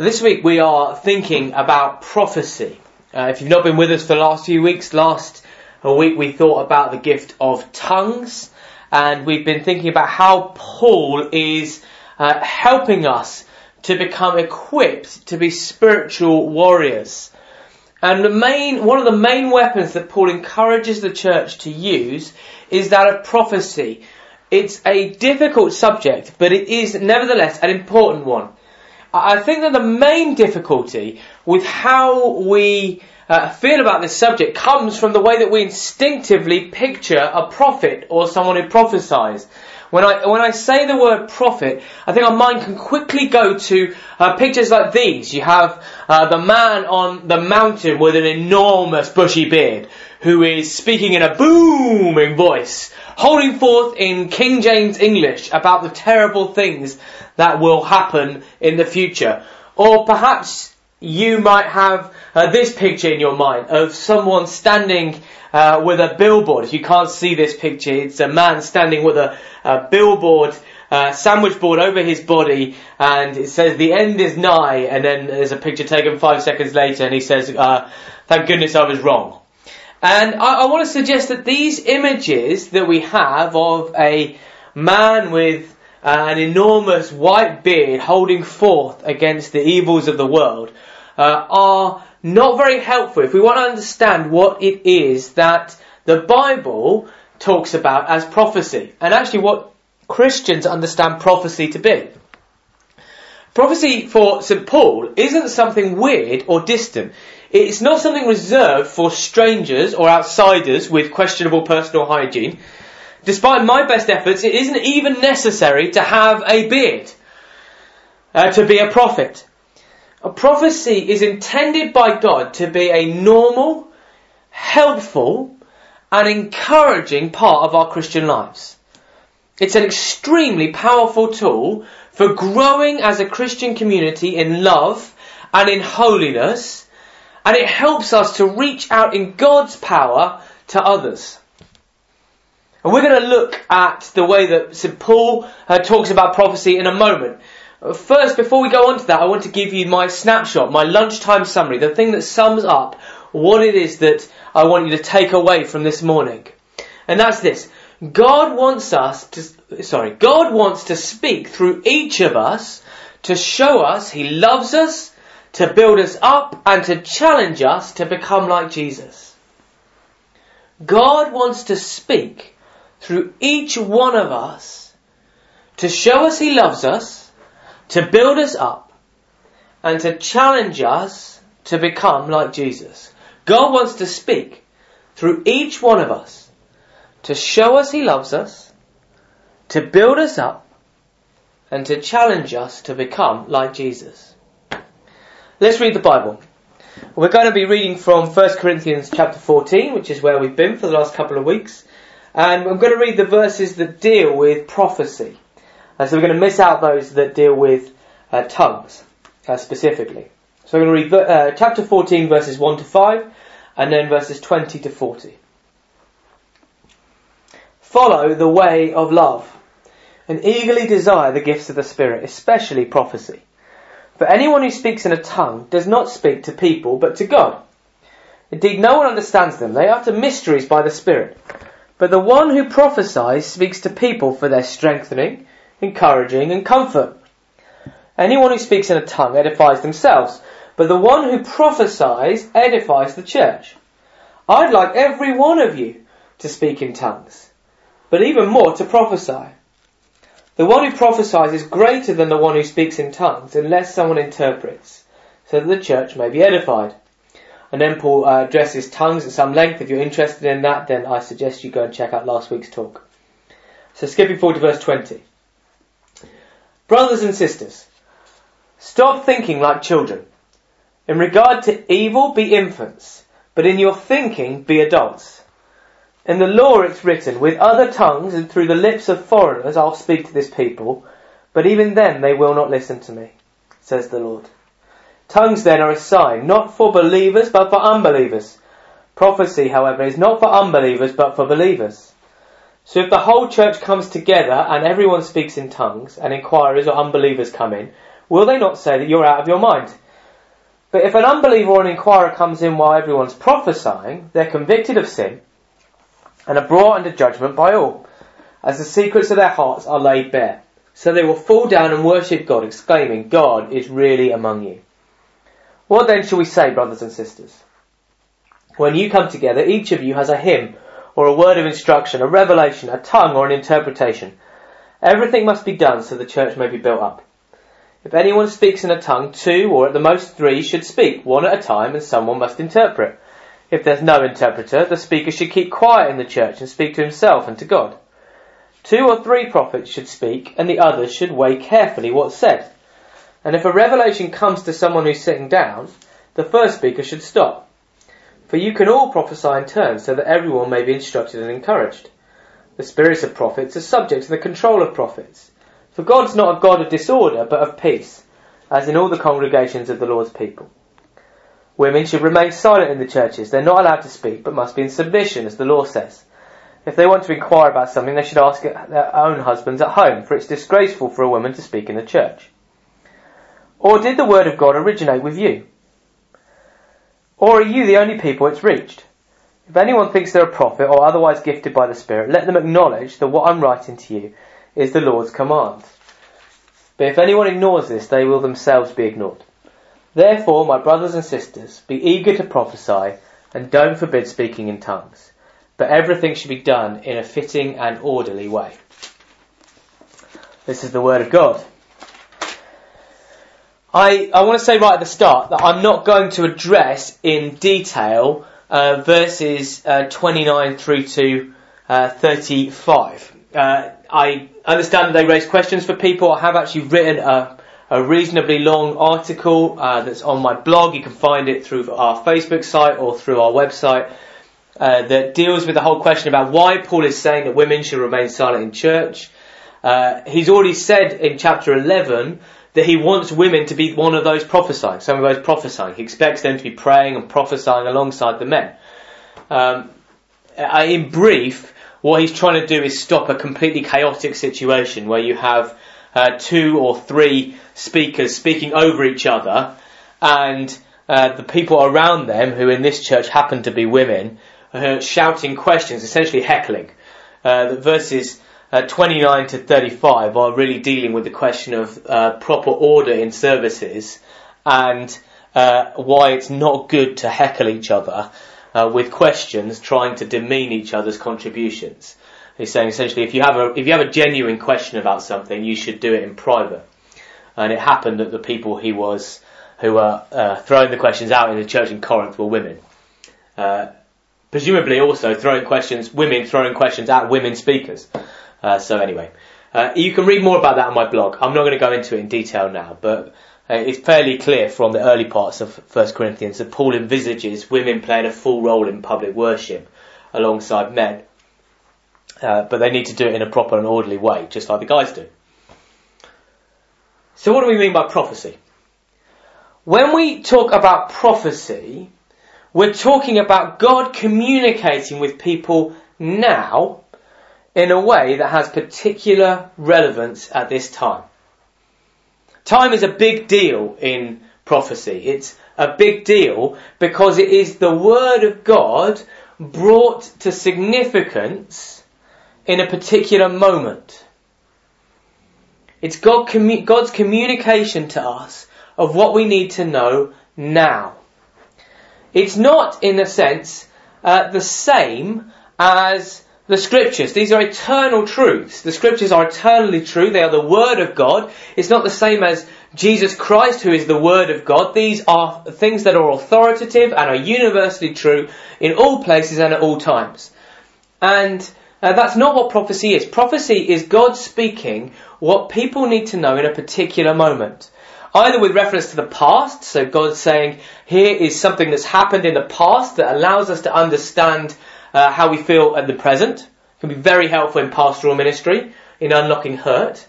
This week we are thinking about prophecy. Uh, if you've not been with us for the last few weeks, last week we thought about the gift of tongues, and we've been thinking about how Paul is uh, helping us to become equipped to be spiritual warriors. And the main, one of the main weapons that Paul encourages the church to use is that of prophecy. It's a difficult subject, but it is nevertheless an important one. I think that the main difficulty with how we uh, feel about this subject comes from the way that we instinctively picture a prophet or someone who prophesies. When I, when I say the word prophet, I think our mind can quickly go to uh, pictures like these. You have uh, the man on the mountain with an enormous bushy beard who is speaking in a booming voice, holding forth in King James English about the terrible things that will happen in the future. Or perhaps you might have uh, this picture in your mind of someone standing uh, with a billboard. If you can't see this picture, it's a man standing with a, a billboard, uh, sandwich board over his body, and it says the end is nigh. And then there's a picture taken five seconds later, and he says, uh, "Thank goodness I was wrong." And I, I want to suggest that these images that we have of a man with uh, an enormous white beard holding forth against the evils of the world uh, are not very helpful if we want to understand what it is that the Bible talks about as prophecy and actually what Christians understand prophecy to be. Prophecy for St. Paul isn't something weird or distant. It's not something reserved for strangers or outsiders with questionable personal hygiene. Despite my best efforts, it isn't even necessary to have a beard uh, to be a prophet. A prophecy is intended by God to be a normal, helpful, and encouraging part of our Christian lives. It's an extremely powerful tool for growing as a Christian community in love and in holiness, and it helps us to reach out in God's power to others. And we're going to look at the way that St. Paul uh, talks about prophecy in a moment. First, before we go on to that, I want to give you my snapshot, my lunchtime summary, the thing that sums up what it is that I want you to take away from this morning. And that's this. God wants us to, sorry, God wants to speak through each of us to show us He loves us, to build us up, and to challenge us to become like Jesus. God wants to speak through each one of us to show us He loves us, to build us up, and to challenge us to become like Jesus. God wants to speak through each one of us to show us He loves us, to build us up, and to challenge us to become like Jesus. Let's read the Bible. We're going to be reading from 1 Corinthians chapter 14, which is where we've been for the last couple of weeks. And I'm going to read the verses that deal with prophecy. And so we're going to miss out those that deal with uh, tongues uh, specifically. So I'm going to read uh, chapter 14 verses 1 to 5 and then verses 20 to 40. Follow the way of love and eagerly desire the gifts of the Spirit, especially prophecy. For anyone who speaks in a tongue does not speak to people but to God. Indeed, no one understands them. They utter mysteries by the Spirit. But the one who prophesies speaks to people for their strengthening, encouraging, and comfort. Anyone who speaks in a tongue edifies themselves, but the one who prophesies edifies the church. I'd like every one of you to speak in tongues, but even more to prophesy. The one who prophesies is greater than the one who speaks in tongues, unless someone interprets, so that the church may be edified. And then Paul uh, addresses tongues at some length. If you're interested in that, then I suggest you go and check out last week's talk. So skipping forward to verse 20. Brothers and sisters, stop thinking like children. In regard to evil, be infants, but in your thinking, be adults. In the law it's written, with other tongues and through the lips of foreigners I'll speak to this people, but even then they will not listen to me, says the Lord. Tongues then are a sign, not for believers, but for unbelievers. Prophecy, however, is not for unbelievers, but for believers. So if the whole church comes together and everyone speaks in tongues, and inquirers or unbelievers come in, will they not say that you're out of your mind? But if an unbeliever or an inquirer comes in while everyone's prophesying, they're convicted of sin and are brought under judgment by all, as the secrets of their hearts are laid bare. So they will fall down and worship God, exclaiming, God is really among you. What then shall we say, brothers and sisters? When you come together, each of you has a hymn or a word of instruction, a revelation, a tongue or an interpretation. Everything must be done so the church may be built up. If anyone speaks in a tongue, two or at the most three should speak, one at a time, and someone must interpret. If there's no interpreter, the speaker should keep quiet in the church and speak to himself and to God. Two or three prophets should speak, and the others should weigh carefully what's said. And if a revelation comes to someone who's sitting down, the first speaker should stop. For you can all prophesy in turn, so that everyone may be instructed and encouraged. The spirits of prophets are subject to the control of prophets. For God's not a God of disorder, but of peace, as in all the congregations of the Lord's people. Women should remain silent in the churches. They're not allowed to speak, but must be in submission, as the law says. If they want to inquire about something, they should ask their own husbands at home, for it's disgraceful for a woman to speak in the church. Or did the word of God originate with you? Or are you the only people it's reached? If anyone thinks they're a prophet or otherwise gifted by the Spirit, let them acknowledge that what I'm writing to you is the Lord's command. But if anyone ignores this, they will themselves be ignored. Therefore, my brothers and sisters, be eager to prophesy and don't forbid speaking in tongues. But everything should be done in a fitting and orderly way. This is the word of God. I, I want to say right at the start that I'm not going to address in detail uh, verses uh, 29 through to uh, 35. Uh, I understand that they raise questions for people. I have actually written a, a reasonably long article uh, that's on my blog. You can find it through our Facebook site or through our website. Uh, that deals with the whole question about why Paul is saying that women should remain silent in church. Uh, he's already said in chapter 11 that he wants women to be one of those prophesying, some of those prophesying. He expects them to be praying and prophesying alongside the men. Um, in brief, what he's trying to do is stop a completely chaotic situation where you have uh, two or three speakers speaking over each other, and uh, the people around them, who in this church happen to be women, uh, shouting questions, essentially heckling. Uh, verses uh, 29 to 35 are really dealing with the question of uh, proper order in services and why it's not good to heckle each other uh, with questions trying to demean each other's contributions. He's saying essentially if you have a if you have a genuine question about something, you should do it in private. And it happened that the people he was who were uh, throwing the questions out in the church in Corinth were women. Uh, presumably also throwing questions, women throwing questions at women speakers. Uh, so anyway, uh, you can read more about that on my blog. I'm not going to go into it in detail now, but uh, it's fairly clear from the early parts of 1 Corinthians that Paul envisages women playing a full role in public worship alongside men. Uh, but they need to do it in a proper and orderly way, just like the guys do. So what do we mean by prophecy? When we talk about prophecy, we're talking about God communicating with people now in a way that has particular relevance at this time. Time is a big deal in prophecy. It's a big deal because it is the Word of God brought to significance in a particular moment. It's God God's communication to us of what we need to know now. It's not, in a sense, uh, the same as the scriptures. These are eternal truths. The scriptures are eternally true. They are the word of God. It's not the same as Jesus Christ, who is the word of God. These are things that are authoritative and are universally true in all places and at all times. And uh, that's not what prophecy is. Prophecy is God speaking what people need to know in a particular moment. Either with reference to the past, so God's saying, here is something that's happened in the past that allows us to understand uh, how we feel at the present. It can be very helpful in pastoral ministry, in unlocking hurt.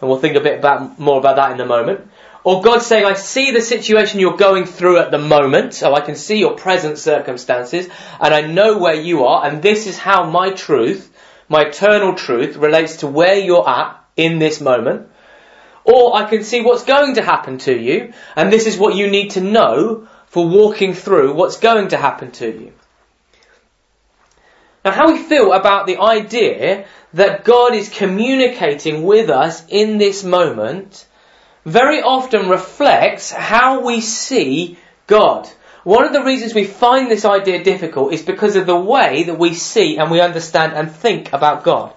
And we'll think a bit about, more about that in a moment. Or God saying, I see the situation you're going through at the moment, so I can see your present circumstances, and I know where you are, and this is how my truth, my eternal truth, relates to where you're at in this moment. Or I can see what's going to happen to you, and this is what you need to know for walking through what's going to happen to you. Now, how we feel about the idea that God is communicating with us in this moment very often reflects how we see God. One of the reasons we find this idea difficult is because of the way that we see and we understand and think about God.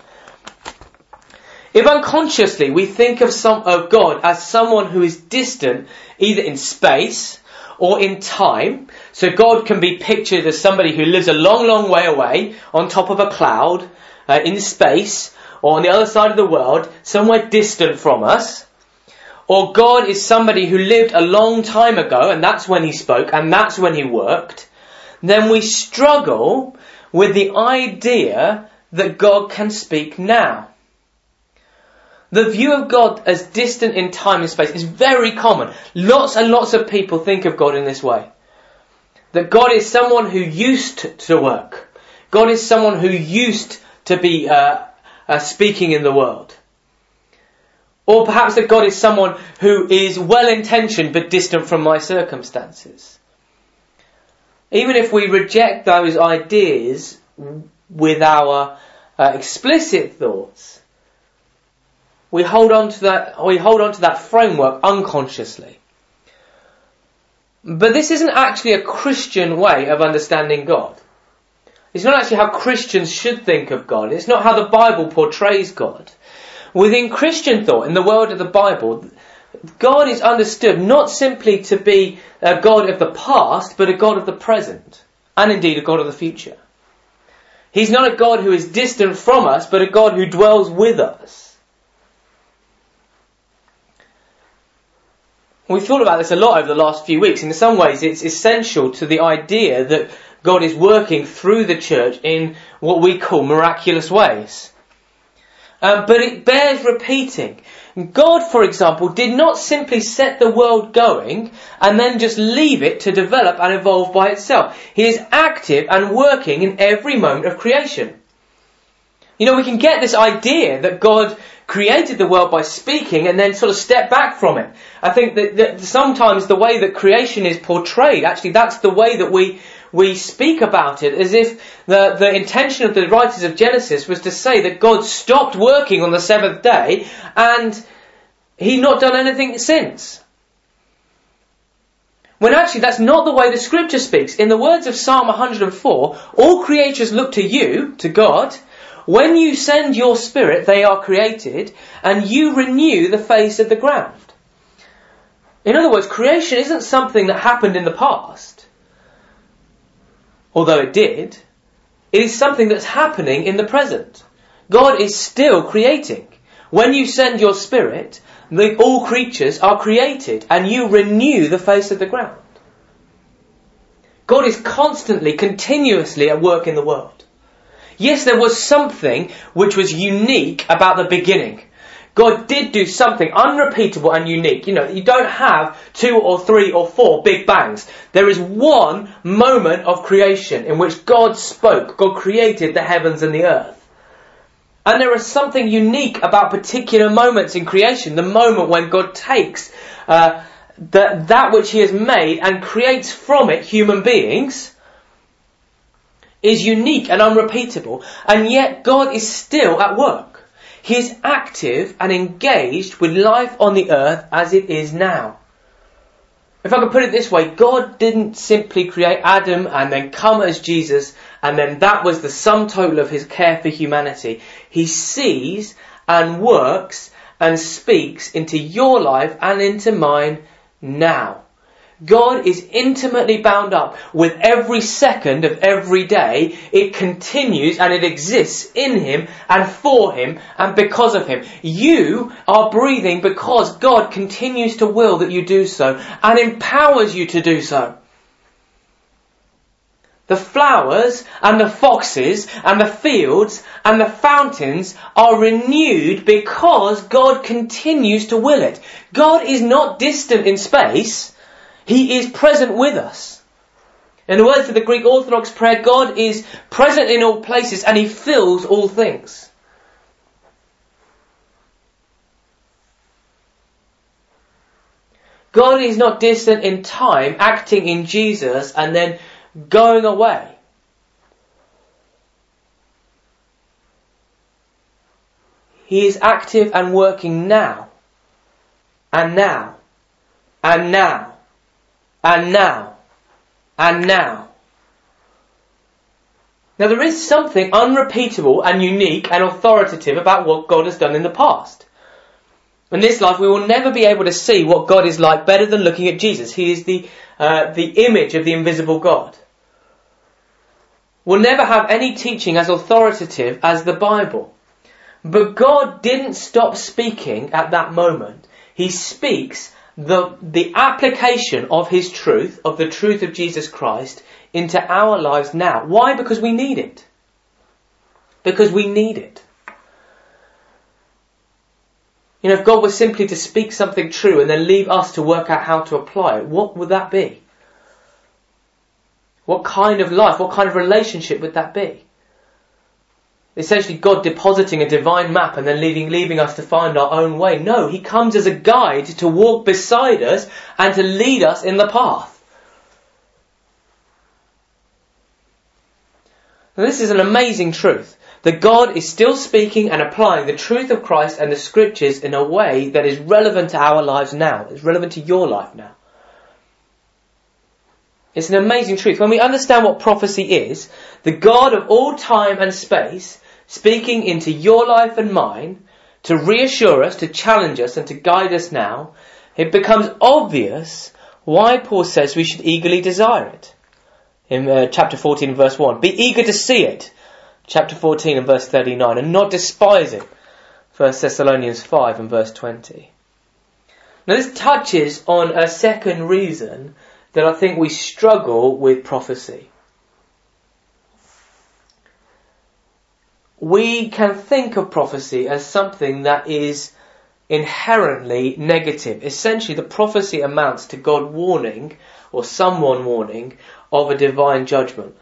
If unconsciously we think of, some, of God as someone who is distant, either in space or in time, so God can be pictured as somebody who lives a long, long way away on top of a cloud uh, in space or on the other side of the world, somewhere distant from us, or God is somebody who lived a long time ago and that's when he spoke and that's when he worked, then we struggle with the idea that God can speak now. The view of God as distant in time and space is very common. Lots and lots of people think of God in this way. That God is someone who used to work. God is someone who used to be uh, uh, speaking in the world. Or perhaps that God is someone who is well intentioned but distant from my circumstances. Even if we reject those ideas with our uh, explicit thoughts, we hold on to that, we hold on to that framework unconsciously. But this isn't actually a Christian way of understanding God. It's not actually how Christians should think of God. It's not how the Bible portrays God. Within Christian thought, in the world of the Bible, God is understood not simply to be a God of the past, but a God of the present, and indeed a God of the future. He's not a God who is distant from us, but a God who dwells with us. We've thought about this a lot over the last few weeks. In some ways, it's essential to the idea that God is working through the church in what we call miraculous ways. Um, but it bears repeating. God, for example, did not simply set the world going and then just leave it to develop and evolve by itself. He is active and working in every moment of creation. You know, we can get this idea that God created the world by speaking and then sort of step back from it. I think that, that sometimes the way that creation is portrayed, actually that's the way that we, we speak about it, as if the, the intention of the writers of Genesis was to say that God stopped working on the seventh day and he'd not done anything since. When actually that's not the way the scripture speaks. In the words of Psalm 104, all creatures look to you, to God, when you send your spirit, they are created, and you renew the face of the ground. In other words, creation isn't something that happened in the past, although it did. It is something that's happening in the present. God is still creating. When you send your spirit, the, all creatures are created, and you renew the face of the ground. God is constantly, continuously at work in the world. Yes, there was something which was unique about the beginning. God did do something unrepeatable and unique. You know, you don't have two or three or four big bangs. There is one moment of creation in which God spoke. God created the heavens and the earth. And there is something unique about particular moments in creation. The moment when God takes uh, the, that which He has made and creates from it human beings is unique and unrepeatable, and yet God is still at work. He is active and engaged with life on the earth as it is now. If I could put it this way, God didn't simply create Adam and then come as Jesus and then that was the sum total of his care for humanity. He sees and works and speaks into your life and into mine now. God is intimately bound up with every second of every day. It continues and it exists in Him and for Him and because of Him. You are breathing because God continues to will that you do so and empowers you to do so. The flowers and the foxes and the fields and the fountains are renewed because God continues to will it. God is not distant in space. He is present with us. In the words of the Greek Orthodox prayer, God is present in all places and He fills all things. God is not distant in time, acting in Jesus and then going away. He is active and working now. And now. And now. And now. And now. Now there is something unrepeatable and unique and authoritative about what God has done in the past. In this life, we will never be able to see what God is like better than looking at Jesus. He is the, uh, the image of the invisible God. We'll never have any teaching as authoritative as the Bible. But God didn't stop speaking at that moment. He speaks the, the application of His truth, of the truth of Jesus Christ, into our lives now. Why? Because we need it. Because we need it. You know, if God was simply to speak something true and then leave us to work out how to apply it, what would that be? What kind of life, what kind of relationship would that be? Essentially God depositing a divine map and then leaving, leaving us to find our own way. No, He comes as a guide to walk beside us and to lead us in the path. Now, this is an amazing truth that God is still speaking and applying the truth of Christ and the scriptures in a way that is relevant to our lives now. It's relevant to your life now. It's an amazing truth. When we understand what prophecy is, the God of all time and space speaking into your life and mine to reassure us, to challenge us and to guide us now, it becomes obvious why Paul says we should eagerly desire it. In uh, chapter 14 verse 1. Be eager to see it chapter 14 and verse 39, and not despise it. 1 Thessalonians 5 and verse 20. Now this touches on a second reason that I think we struggle with prophecy. We can think of prophecy as something that is inherently negative. Essentially, the prophecy amounts to God warning, or someone warning, of a divine judgment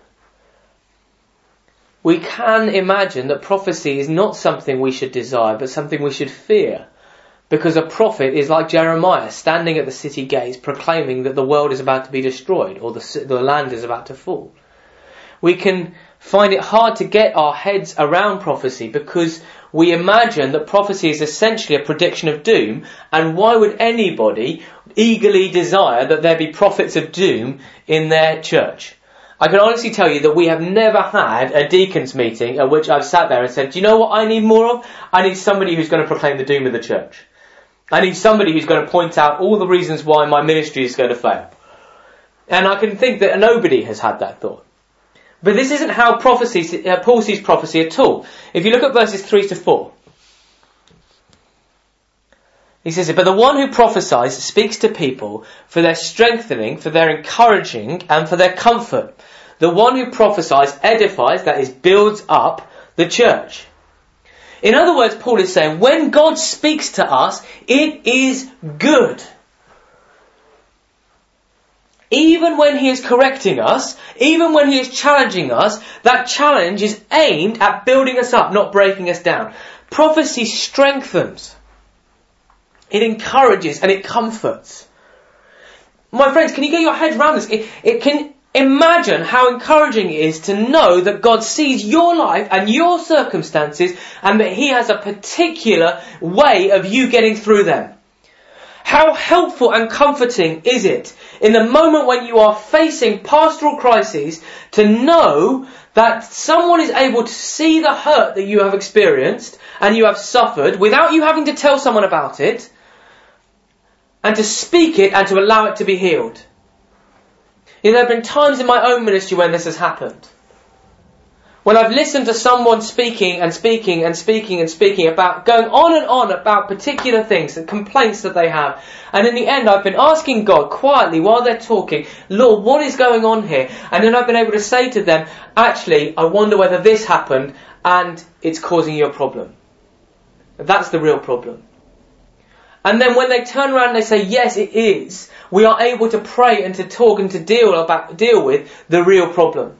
we can imagine that prophecy is not something we should desire, but something we should fear. Because a prophet is like Jeremiah, standing at the city gates, proclaiming that the world is about to be destroyed, or the, the land is about to fall. We can find it hard to get our heads around prophecy because we imagine that prophecy is essentially a prediction of doom, and why would anybody eagerly desire that there be prophets of doom in their church? I can honestly tell you that we have never had a deacons meeting at which I've sat there and said, do you know what I need more of? I need somebody who's going to proclaim the doom of the church. I need somebody who's going to point out all the reasons why my ministry is going to fail. And I can think that nobody has had that thought. But this isn't how prophecy, uh, Paul sees prophecy at all. If you look at verses 3 to 4, he says, But the one who prophesies speaks to people for their strengthening, for their encouraging, and for their comfort. The one who prophesies edifies, that is, builds up the church. In other words, Paul is saying, when God speaks to us, it is good. Even when He is correcting us, even when He is challenging us, that challenge is aimed at building us up, not breaking us down. Prophecy strengthens. It encourages and it comforts. My friends, can you get your head around this? It, it can imagine how encouraging it is to know that God sees your life and your circumstances and that He has a particular way of you getting through them. How helpful and comforting is it in the moment when you are facing pastoral crises to know that someone is able to see the hurt that you have experienced and you have suffered without you having to tell someone about it and to speak it and to allow it to be healed. You know, there have been times in my own ministry when this has happened. When I've listened to someone speaking and speaking and speaking and speaking about, going on and on about particular things and complaints that they have. And in the end, I've been asking God quietly while they're talking, Lord, what is going on here? And then I've been able to say to them, actually, I wonder whether this happened and it's causing you a problem. That's the real problem. And then when they turn around and they say, yes, it is, we are able to pray and to talk and to deal about, deal with the real problem.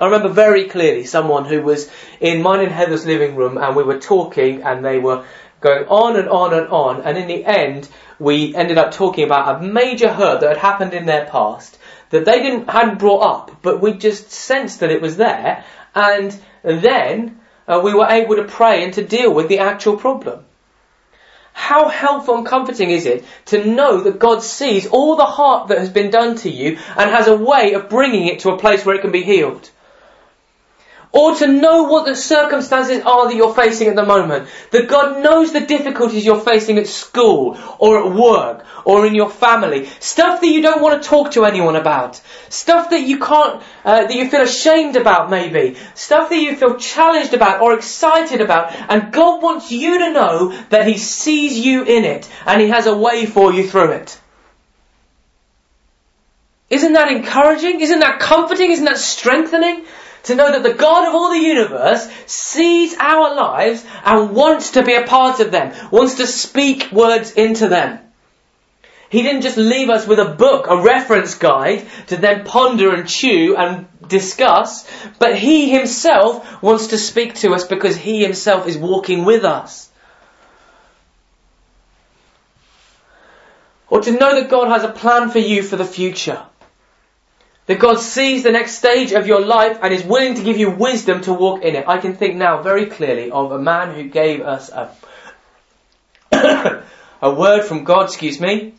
I remember very clearly someone who was in mine and Heather's living room and we were talking and they were going on and on and on, and in the end, we ended up talking about a major hurt that had happened in their past that they didn't hadn't brought up, but we just sensed that it was there, and then uh, we were able to pray and to deal with the actual problem. How helpful and comforting is it to know that God sees all the heart that has been done to you and has a way of bringing it to a place where it can be healed? Or to know what the circumstances are that you're facing at the moment. That God knows the difficulties you're facing at school or at work or in your family. Stuff that you don't want to talk to anyone about. Stuff that you can't, uh, that you feel ashamed about maybe. Stuff that you feel challenged about or excited about. And God wants you to know that He sees you in it and He has a way for you through it. Isn't that encouraging? Isn't that comforting? Isn't that strengthening? To know that the God of all the universe sees our lives and wants to be a part of them, wants to speak words into them. He didn't just leave us with a book, a reference guide to then ponder and chew and discuss, but He Himself wants to speak to us because He Himself is walking with us. Or to know that God has a plan for you for the future. That God sees the next stage of your life and is willing to give you wisdom to walk in it. I can think now very clearly of a man who gave us a, a word from God, excuse me,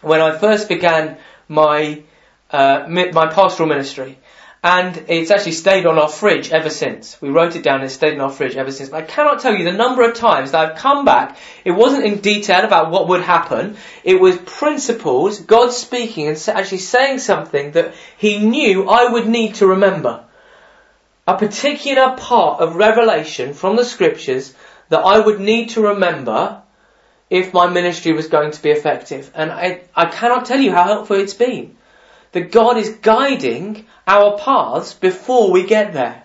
when I first began my, uh, my pastoral ministry and it's actually stayed on our fridge ever since. We wrote it down and it's stayed on our fridge ever since. But I cannot tell you the number of times that I've come back. It wasn't in detail about what would happen. It was principles, God speaking and actually saying something that He knew I would need to remember. A particular part of revelation from the scriptures that I would need to remember if my ministry was going to be effective. And I, I cannot tell you how helpful it's been that God is guiding our paths before we get there.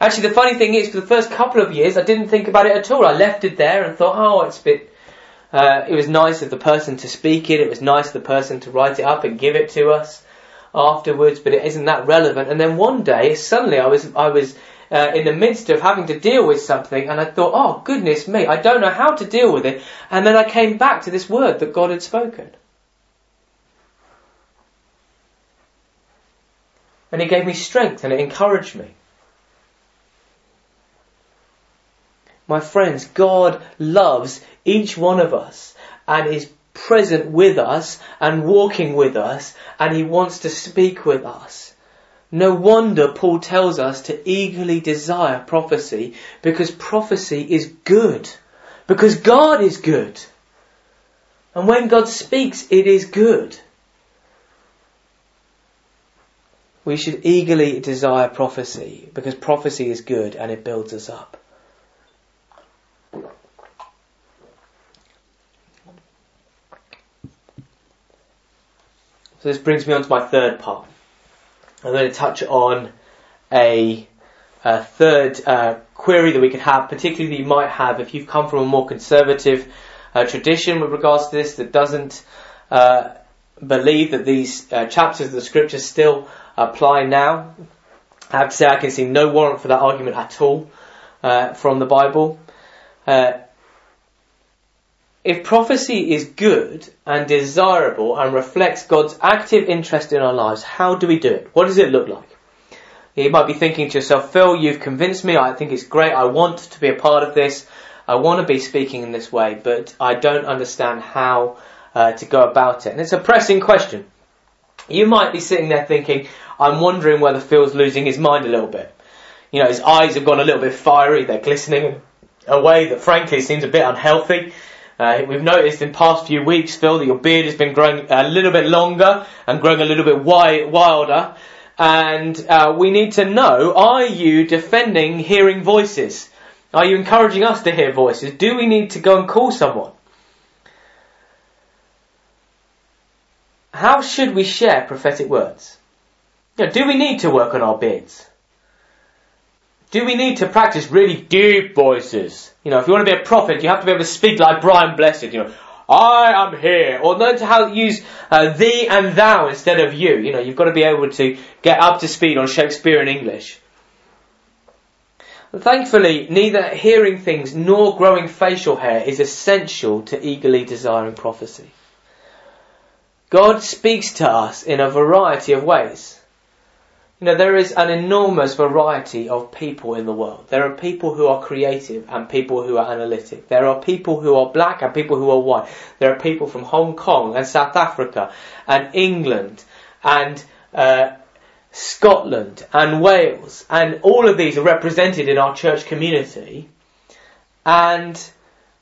Actually, the funny thing is, for the first couple of years, I didn't think about it at all. I left it there and thought, oh, it's a bit, uh, it was nice of the person to speak it, it was nice of the person to write it up and give it to us afterwards, but it isn't that relevant. And then one day, suddenly I was, I was, uh, in the midst of having to deal with something and I thought, oh goodness me, I don't know how to deal with it. And then I came back to this word that God had spoken. And it gave me strength and it encouraged me. My friends, God loves each one of us and is present with us and walking with us and He wants to speak with us. No wonder Paul tells us to eagerly desire prophecy because prophecy is good. Because God is good. And when God speaks, it is good. We should eagerly desire prophecy because prophecy is good and it builds us up. So this brings me on to my third part. I'm going to touch on a, a third uh, query that we could have, particularly that you might have if you've come from a more conservative uh, tradition with regards to this that doesn't uh, believe that these uh, chapters of the scriptures still apply now. I have to say I can see no warrant for that argument at all uh, from the Bible. Uh, if prophecy is good and desirable and reflects God's active interest in our lives, how do we do it? What does it look like? You might be thinking to yourself, Phil, you've convinced me. I think it's great. I want to be a part of this. I want to be speaking in this way, but I don't understand how uh, to go about it. And it's a pressing question. You might be sitting there thinking, I'm wondering whether Phil's losing his mind a little bit. You know, his eyes have gone a little bit fiery, they're glistening a way that frankly seems a bit unhealthy. Uh, we've noticed in past few weeks, Phil, that your beard has been growing a little bit longer and growing a little bit wi- wilder. And uh, we need to know, are you defending hearing voices? Are you encouraging us to hear voices? Do we need to go and call someone? How should we share prophetic words? You know, do we need to work on our beards? Do we need to practice really deep voices? You know, if you want to be a prophet, you have to be able to speak like Brian Blessed, you know, I am here. Or learn to how to use uh, thee and thou instead of you. You know, you've got to be able to get up to speed on Shakespeare Shakespearean English. Thankfully, neither hearing things nor growing facial hair is essential to eagerly desiring prophecy. God speaks to us in a variety of ways. You know, there is an enormous variety of people in the world. There are people who are creative and people who are analytic. There are people who are black and people who are white. There are people from Hong Kong and South Africa and England and uh, Scotland and Wales. And all of these are represented in our church community. And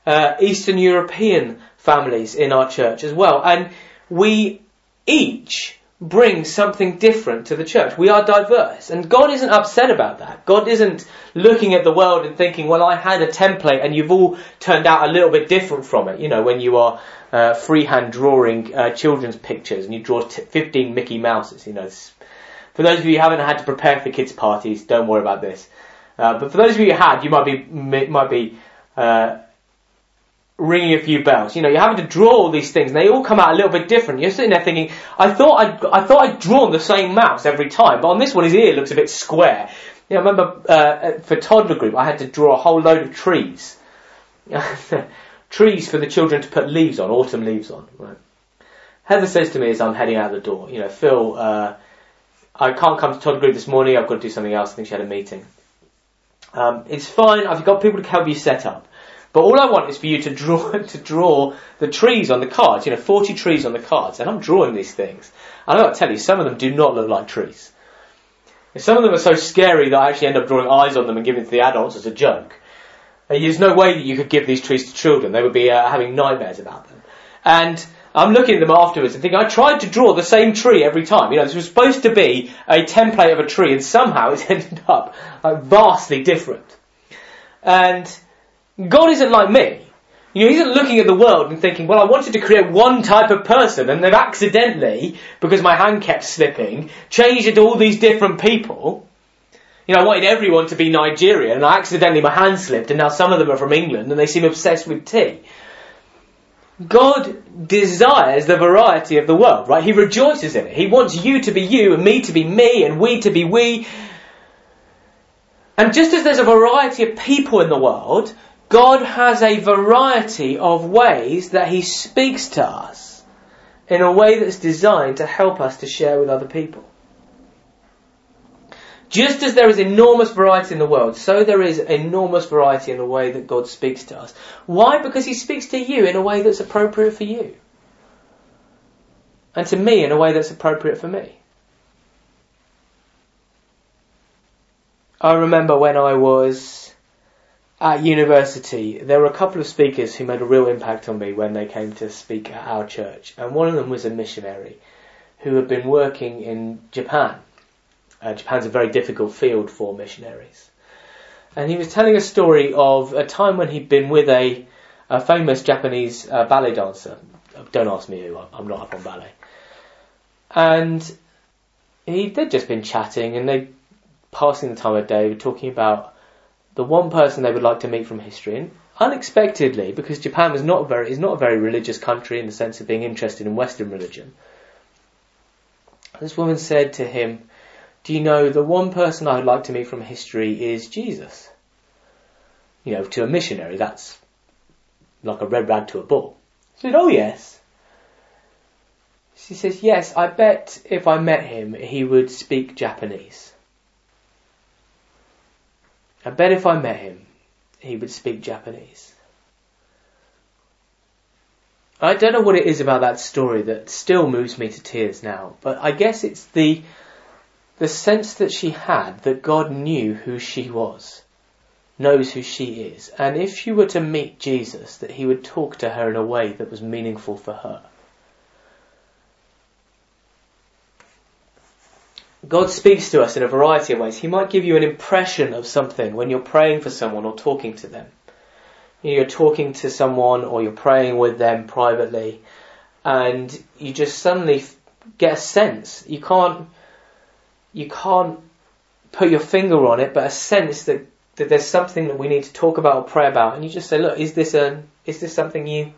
uh, Eastern European families in our church as well. And we each bring something different to the church. We are diverse. And God isn't upset about that. God isn't looking at the world and thinking, well, I had a template and you've all turned out a little bit different from it. You know, when you are uh, freehand drawing uh, children's pictures and you draw t- 15 Mickey Mouses, you know. For those of you who haven't had to prepare for kids' parties, don't worry about this. Uh, but for those of you who had, you might be, might be, uh, ringing a few bells. You know, you're having to draw all these things, and they all come out a little bit different. You're sitting there thinking, I thought I'd, I thought I'd drawn the same mouse every time, but on this one his ear looks a bit square. You know, I remember uh, for toddler group, I had to draw a whole load of trees. trees for the children to put leaves on, autumn leaves on. Right. Heather says to me as I'm heading out the door, you know, Phil, uh, I can't come to toddler group this morning. I've got to do something else. I think she had a meeting. Um, it's fine. I've got people to help you set up. But all I want is for you to draw to draw the trees on the cards. You know, 40 trees on the cards, and I'm drawing these things. And I got to tell you, some of them do not look like trees. Some of them are so scary that I actually end up drawing eyes on them and giving it to the adults as a joke. There's no way that you could give these trees to children; they would be uh, having nightmares about them. And I'm looking at them afterwards and thinking, I tried to draw the same tree every time. You know, this was supposed to be a template of a tree, and somehow it's ended up like, vastly different. And God isn't like me. You know, He isn't looking at the world and thinking, well, I wanted to create one type of person and they've accidentally, because my hand kept slipping, changed it to all these different people. You know, I wanted everyone to be Nigerian and I accidentally, my hand slipped and now some of them are from England and they seem obsessed with tea. God desires the variety of the world, right? He rejoices in it. He wants you to be you and me to be me and we to be we. And just as there's a variety of people in the world, God has a variety of ways that He speaks to us in a way that's designed to help us to share with other people. Just as there is enormous variety in the world, so there is enormous variety in the way that God speaks to us. Why? Because He speaks to you in a way that's appropriate for you. And to me in a way that's appropriate for me. I remember when I was at university, there were a couple of speakers who made a real impact on me when they came to speak at our church, and one of them was a missionary who had been working in Japan. Uh, Japan's a very difficult field for missionaries. And he was telling a story of a time when he'd been with a, a famous Japanese uh, ballet dancer. Don't ask me who, I'm not up on ballet. And he, they'd just been chatting and they passing the time of day, were talking about the one person they would like to meet from history, and unexpectedly, because Japan was not very, is not a very religious country in the sense of being interested in Western religion, this woman said to him, Do you know the one person I'd like to meet from history is Jesus? You know, to a missionary, that's like a red rag to a bull. He said, Oh yes. She says, Yes, I bet if I met him, he would speak Japanese. I bet if I met him, he would speak Japanese. I don't know what it is about that story that still moves me to tears now, but I guess it's the the sense that she had that God knew who she was, knows who she is, and if she were to meet Jesus, that he would talk to her in a way that was meaningful for her. God speaks to us in a variety of ways. He might give you an impression of something when you're praying for someone or talking to them. You're talking to someone or you're praying with them privately and you just suddenly get a sense. You can't, you can't put your finger on it, but a sense that, that there's something that we need to talk about or pray about. And you just say, look, is this a, is this something you,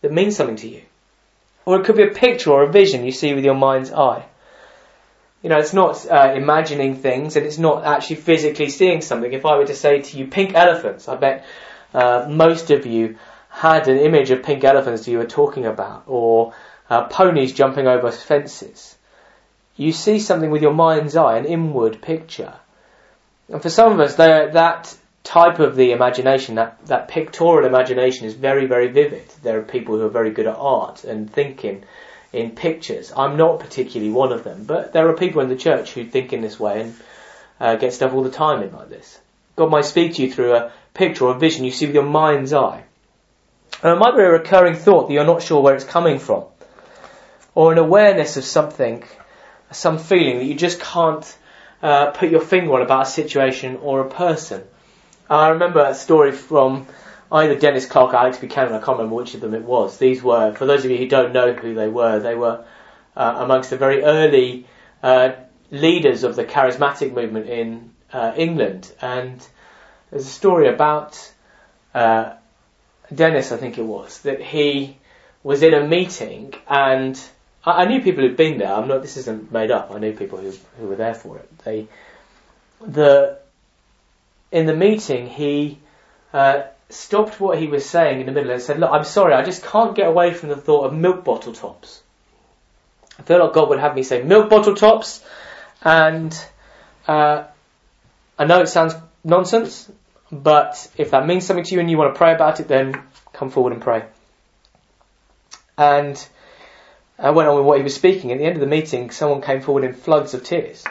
that means something to you? Or it could be a picture or a vision you see with your mind's eye. You know, it's not uh, imagining things and it's not actually physically seeing something. If I were to say to you, pink elephants, I bet uh, most of you had an image of pink elephants you were talking about, or uh, ponies jumping over fences. You see something with your mind's eye, an inward picture. And for some of us, that type of the imagination, that, that pictorial imagination is very, very vivid. There are people who are very good at art and thinking in pictures. I'm not particularly one of them, but there are people in the church who think in this way and uh, get stuff all the time in like this. God might speak to you through a picture or a vision you see with your mind's eye. And it might be a recurring thought that you're not sure where it's coming from. Or an awareness of something, some feeling that you just can't uh, put your finger on about a situation or a person. I remember a story from either Dennis Clark or Alex Buchanan, I can't remember which of them it was. These were, for those of you who don't know who they were, they were uh, amongst the very early uh, leaders of the charismatic movement in uh, England. And there's a story about uh, Dennis, I think it was, that he was in a meeting and I, I knew people who'd been there. I'm not, this isn't made up. I knew people who, who were there for it. They, the, in the meeting, he, uh, stopped what he was saying in the middle and said, look, I'm sorry, I just can't get away from the thought of milk bottle tops. I feel like God would have me say milk bottle tops and, uh, I know it sounds nonsense, but if that means something to you and you want to pray about it, then come forward and pray. And I went on with what he was speaking. At the end of the meeting, someone came forward in floods of tears.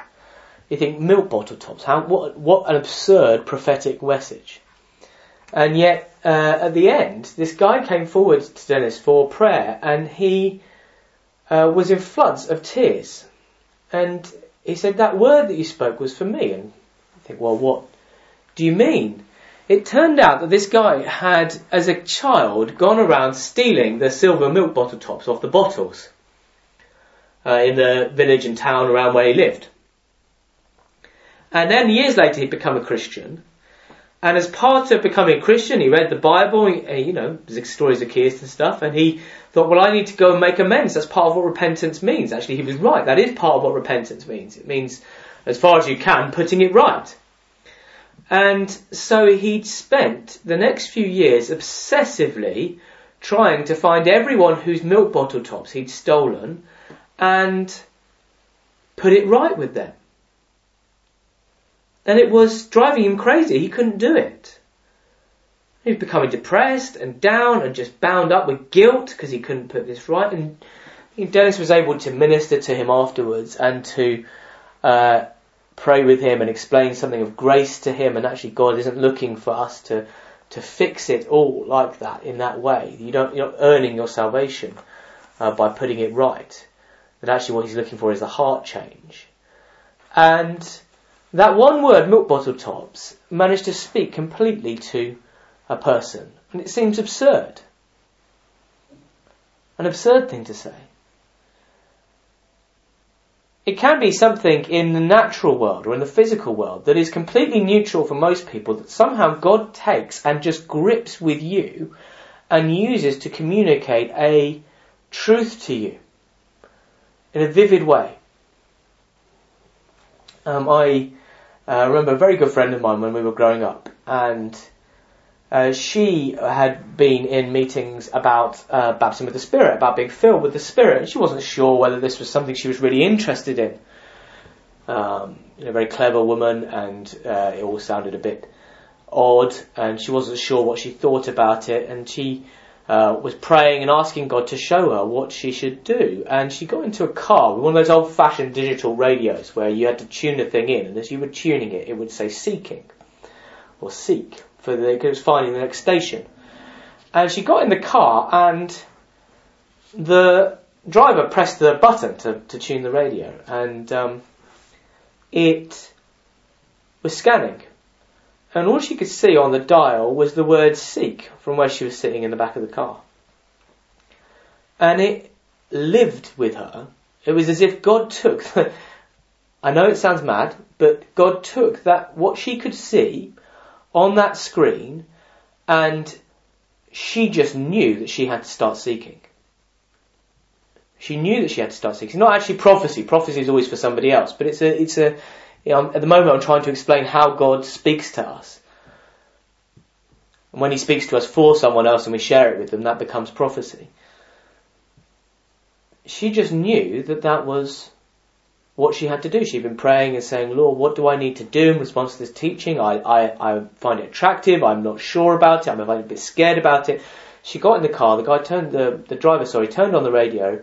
You think milk bottle tops? How what what an absurd prophetic message. And yet, uh, at the end, this guy came forward to Dennis for prayer, and he uh, was in floods of tears. And he said, "That word that you spoke was for me." And I think, well, what do you mean? It turned out that this guy had, as a child, gone around stealing the silver milk bottle tops off the bottles uh, in the village and town around where he lived. And then years later he'd become a Christian. And as part of becoming a Christian, he read the Bible, you know, stories of Zacchaeus and stuff, and he thought, well, I need to go and make amends. That's part of what repentance means. Actually, he was right. That is part of what repentance means. It means, as far as you can, putting it right. And so he'd spent the next few years obsessively trying to find everyone whose milk bottle tops he'd stolen and put it right with them. And it was driving him crazy. He couldn't do it. He was becoming depressed and down and just bound up with guilt because he couldn't put this right. And Dennis was able to minister to him afterwards and to uh, pray with him and explain something of grace to him. And actually, God isn't looking for us to to fix it all like that in that way. You don't you're not earning your salvation uh, by putting it right. But actually, what He's looking for is a heart change. And that one word, milk bottle tops, managed to speak completely to a person. And it seems absurd. An absurd thing to say. It can be something in the natural world or in the physical world that is completely neutral for most people that somehow God takes and just grips with you and uses to communicate a truth to you in a vivid way. Um, I uh, remember a very good friend of mine when we were growing up, and uh, she had been in meetings about uh, baptism with the Spirit, about being filled with the Spirit, and she wasn't sure whether this was something she was really interested in. Um, you know, a very clever woman, and uh, it all sounded a bit odd, and she wasn't sure what she thought about it, and she uh, was praying and asking God to show her what she should do. And she got into a car with one of those old fashioned digital radios where you had to tune the thing in, and as you were tuning it, it would say seeking or seek for the, it was finding the next station. And she got in the car and the driver pressed the button to, to tune the radio and um, it was scanning and all she could see on the dial was the word seek from where she was sitting in the back of the car. And it lived with her. It was as if God took, the, I know it sounds mad, but God took that, what she could see on that screen and she just knew that she had to start seeking. She knew that she had to start seeking. It's not actually prophecy. Prophecy is always for somebody else, but it's a, it's a, you know, at the moment I'm trying to explain how God speaks to us. And when He speaks to us for someone else and we share it with them, that becomes prophecy. She just knew that that was what she had to do. She'd been praying and saying, Lord, what do I need to do in response to this teaching? I, I, I find it attractive. I'm not sure about it. I'm a bit scared about it. She got in the car. The guy turned, the, the driver, sorry, turned on the radio,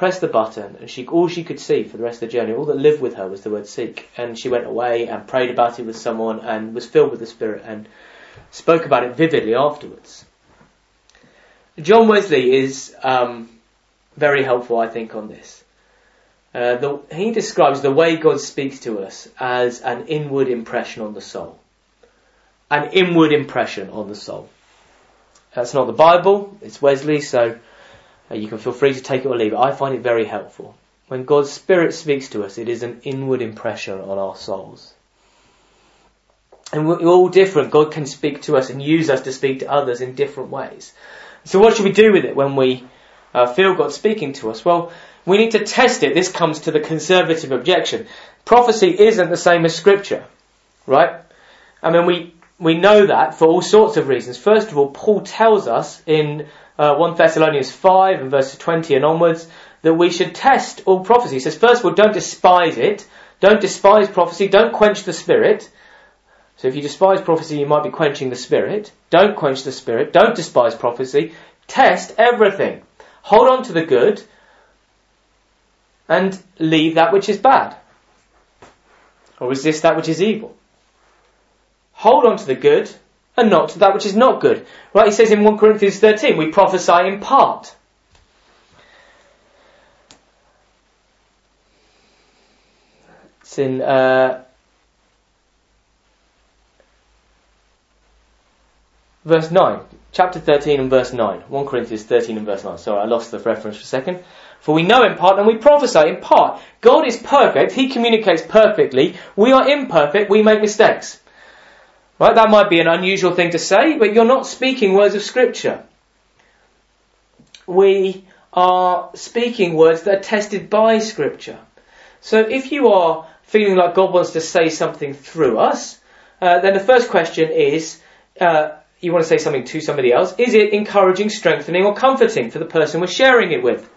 pressed the button, and she, all she could see for the rest of the journey, all that lived with her was the word seek. And she went away and prayed about it with someone and was filled with the Spirit and spoke about it vividly afterwards. John Wesley is um, very helpful, I think, on this. Uh, the, he describes the way God speaks to us as an inward impression on the soul. An inward impression on the soul. That's not the Bible, it's Wesley, so uh, you can feel free to take it or leave it. I find it very helpful. When God's Spirit speaks to us, it is an inward impression on our souls. And we're all different. God can speak to us and use us to speak to others in different ways. So what should we do with it when we uh, feel God speaking to us? Well, we need to test it. This comes to the conservative objection. Prophecy isn't the same as scripture, right? I mean, we, we know that for all sorts of reasons. First of all, Paul tells us in uh, 1 Thessalonians 5 and verses 20 and onwards that we should test all prophecy. He says, first of all, don't despise it. Don't despise prophecy. Don't quench the spirit. So if you despise prophecy, you might be quenching the spirit. Don't quench the spirit. Don't despise prophecy. Test everything. Hold on to the good and leave that which is bad. Or resist that which is evil. Hold on to the good and not to that which is not good. Right, he says in 1 Corinthians 13, we prophesy in part. It's in uh, verse 9, chapter 13 and verse 9. 1 Corinthians 13 and verse 9. Sorry, I lost the reference for a second. For we know in part and we prophesy in part. God is perfect. He communicates perfectly. We are imperfect. We make mistakes. Right? That might be an unusual thing to say, but you're not speaking words of scripture. We are speaking words that are tested by scripture. So if you are feeling like God wants to say something through us, uh, then the first question is, uh, you want to say something to somebody else, is it encouraging, strengthening, or comforting for the person we're sharing it with?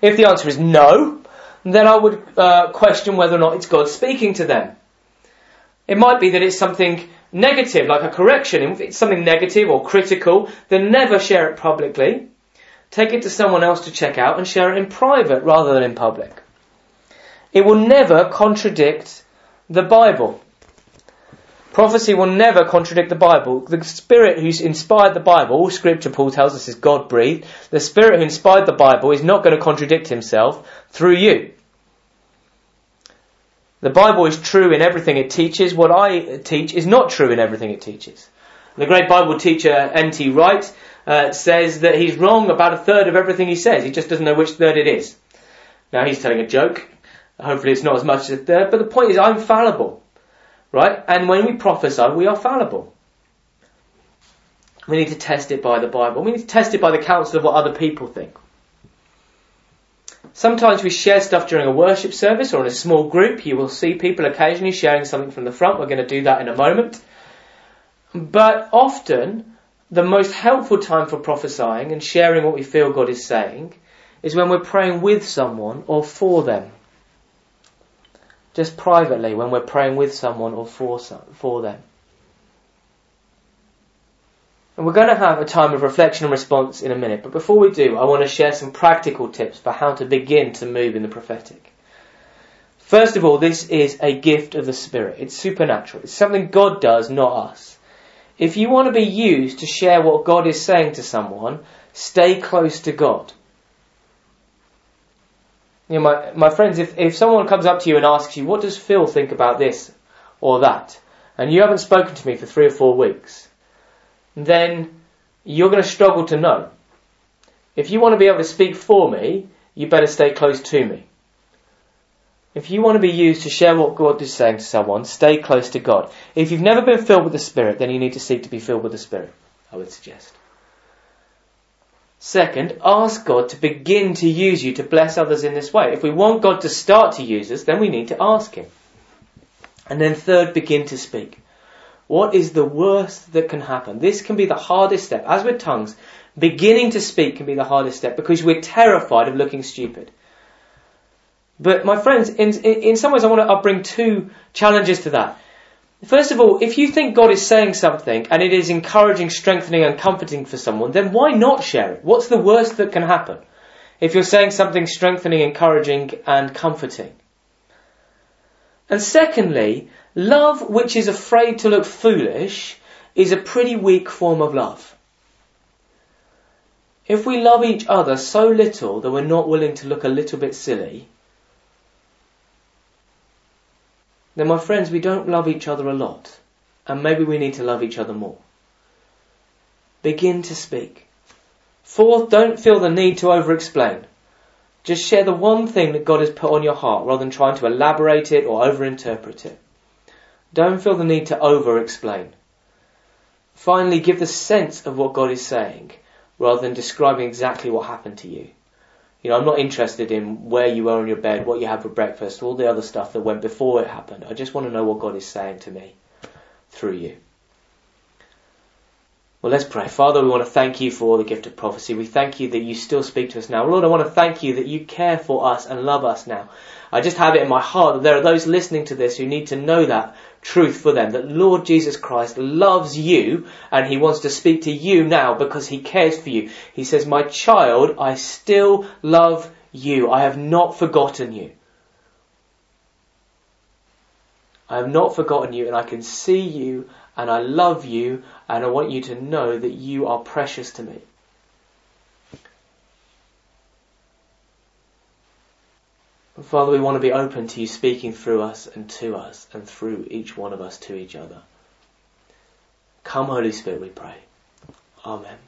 If the answer is no, then I would uh, question whether or not it's God speaking to them. It might be that it's something negative, like a correction. If it's something negative or critical, then never share it publicly. Take it to someone else to check out and share it in private rather than in public. It will never contradict the Bible. Prophecy will never contradict the Bible. The Spirit who's inspired the Bible, all scripture Paul tells us is God breathed. The Spirit who inspired the Bible is not going to contradict himself through you. The Bible is true in everything it teaches. What I teach is not true in everything it teaches. The great Bible teacher N.T. Wright uh, says that he's wrong about a third of everything he says. He just doesn't know which third it is. Now he's telling a joke. Hopefully it's not as much as a third. But the point is, I'm fallible. Right? And when we prophesy, we are fallible. We need to test it by the Bible. We need to test it by the counsel of what other people think. Sometimes we share stuff during a worship service or in a small group. You will see people occasionally sharing something from the front. We're going to do that in a moment. But often, the most helpful time for prophesying and sharing what we feel God is saying is when we're praying with someone or for them just privately when we're praying with someone or for, for them. And we're going to have a time of reflection and response in a minute, but before we do, I want to share some practical tips for how to begin to move in the prophetic. First of all, this is a gift of the Spirit. It's supernatural. It's something God does, not us. If you want to be used to share what God is saying to someone, stay close to God. You know, my, my friends, if, if someone comes up to you and asks you, what does Phil think about this or that, and you haven't spoken to me for three or four weeks, then you're going to struggle to know. If you want to be able to speak for me, you better stay close to me. If you want to be used to share what God is saying to someone, stay close to God. If you've never been filled with the Spirit, then you need to seek to be filled with the Spirit, I would suggest. Second, ask God to begin to use you to bless others in this way. If we want God to start to use us, then we need to ask Him. And then third, begin to speak. What is the worst that can happen? This can be the hardest step. As with tongues, beginning to speak can be the hardest step because we're terrified of looking stupid. But my friends, in, in some ways I want to bring two challenges to that. First of all, if you think God is saying something and it is encouraging, strengthening and comforting for someone, then why not share it? What's the worst that can happen? If you're saying something strengthening, encouraging and comforting. And secondly, love which is afraid to look foolish is a pretty weak form of love. If we love each other so little that we're not willing to look a little bit silly, then my friends, we don't love each other a lot. And maybe we need to love each other more. Begin to speak. Fourth, don't feel the need to over explain. Just share the one thing that God has put on your heart rather than trying to elaborate it or over interpret it. Don't feel the need to over explain. Finally, give the sense of what God is saying rather than describing exactly what happened to you. You know, I'm not interested in where you were in your bed, what you had for breakfast, all the other stuff that went before it happened. I just want to know what God is saying to me through you. Well, let's pray. Father, we want to thank you for the gift of prophecy. We thank you that you still speak to us now. Lord, I want to thank you that you care for us and love us now. I just have it in my heart that there are those listening to this who need to know that truth for them, that Lord Jesus Christ loves you and he wants to speak to you now because he cares for you. He says, my child, I still love you. I have not forgotten you. I have not forgotten you and I can see you and I love you and I want you to know that you are precious to me. Father, we want to be open to you speaking through us and to us and through each one of us to each other. Come, Holy Spirit, we pray. Amen.